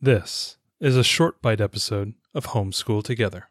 This is a short bite episode of Homeschool Together.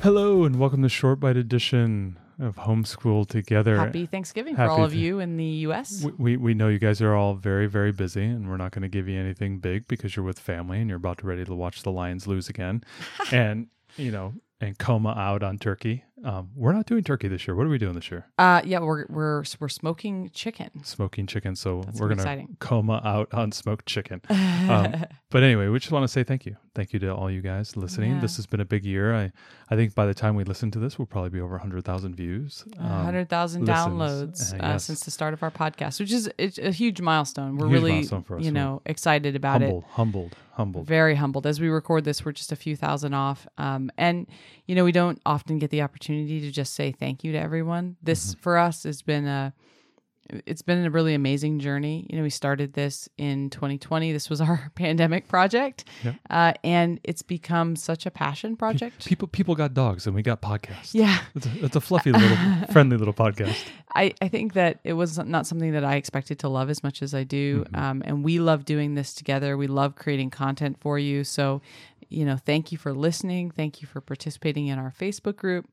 Hello, and welcome to Short Bite Edition of Homeschool Together. Happy Thanksgiving Happy for all of th- you in the U.S. We, we, we know you guys are all very, very busy, and we're not going to give you anything big because you're with family and you're about to ready to watch the Lions lose again. and, you know, and coma out on turkey. Um, we're not doing turkey this year. What are we doing this year? Uh, yeah, we're we're we're smoking chicken. Smoking chicken. So That's we're going exciting. to coma out on smoked chicken. Um, but anyway, we just want to say thank you. Thank you to all you guys listening. Yeah. This has been a big year. I, I think by the time we listen to this, we'll probably be over 100,000 views. Um, hundred thousand downloads Uh, uh, since the start of our podcast, which is it's a huge milestone. We're Huge really, milestone us. you know, excited about humbled, humbled, it. humbled. Very humbled. As we record this, we're just a few thousand off. Um, and you know, we don't often get the opportunity to just say thank you to everyone. This Mm-hmm. for us has been a it's been a really amazing journey. You know, we started this in 2020. This was our pandemic project, Yep. uh, and it's become such a passion project. People people got dogs and we got podcasts. yeah, It's a, it's a fluffy little, friendly little podcast. I, I think that it was not something that I expected to love as much as I do. Mm-hmm. Um, and we love doing this together. We love creating content for you. So, you know, thank you for listening. Thank you for participating in our Facebook group.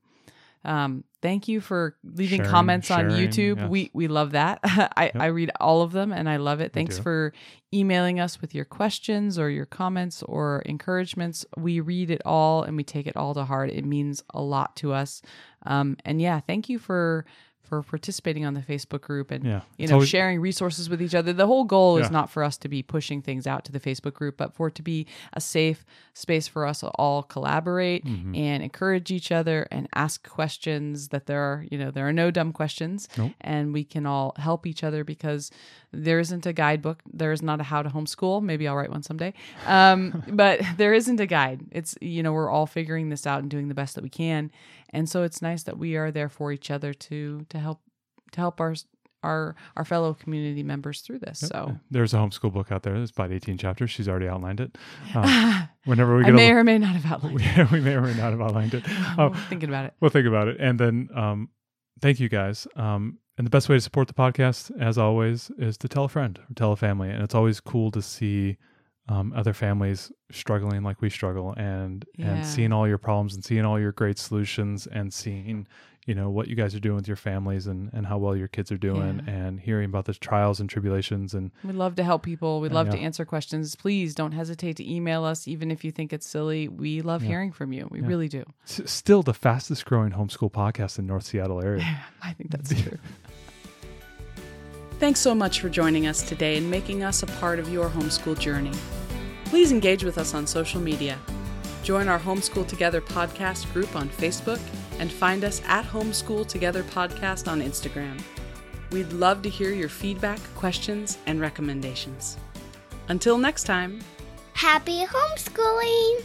Um, thank you for leaving Sharing- comments on YouTube. yes. We we love that. I, Yep. I read all of them and I love it. Thanks for emailing us with your questions or your comments or encouragements. We read it all and we take it all to heart. It means a lot to us. Um, and yeah, thank you for for participating on the Facebook group and Yeah. you know always- sharing resources with each other. The whole goal Yeah. is not for us to be pushing things out to the Facebook group, but for it to be a safe space for us to all collaborate Mm-hmm. and encourage each other and ask questions that there are, you know, there are no dumb questions Nope. and we can all help each other because there isn't a guidebook. There is not a how to homeschool. Maybe I'll write one someday. Um, but there isn't a guide. It's, you know, we're all figuring this out and doing the best that we can. And so it's nice that we are there for each other to, to help, to help our, our, our fellow community members through this. So There's a homeschool book out there. There's about 18 chapters. She's already outlined it. Um, whenever we I may a, or may not have outlined. it. we, we may or may not have outlined it. I'm Um, thinking about it. We'll think about it. And then um, thank you guys. Um, and the best way to support the podcast, as always, is to tell a friend or tell a family. And it's always cool to see um, other families struggling like we struggle and Yeah. and seeing all your problems and seeing all your great solutions and seeing you know what you guys are doing with your families and, and how well your kids are doing Yeah. and hearing about the trials and tribulations and We love to help people. We love to answer questions. Please don't hesitate to email us, even if you think it's silly. We love Yeah. hearing from you. We Yeah. really do. s- still the fastest growing homeschool podcast in North Seattle area. I think that's true. Thanks so much for joining us today and making us a part of your homeschool journey. Please engage with us on social media. Join our Homeschool Together podcast group on Facebook and find us at Homeschool Together Podcast on Instagram. We'd love to hear your feedback, questions, and recommendations. Until next time. Happy homeschooling!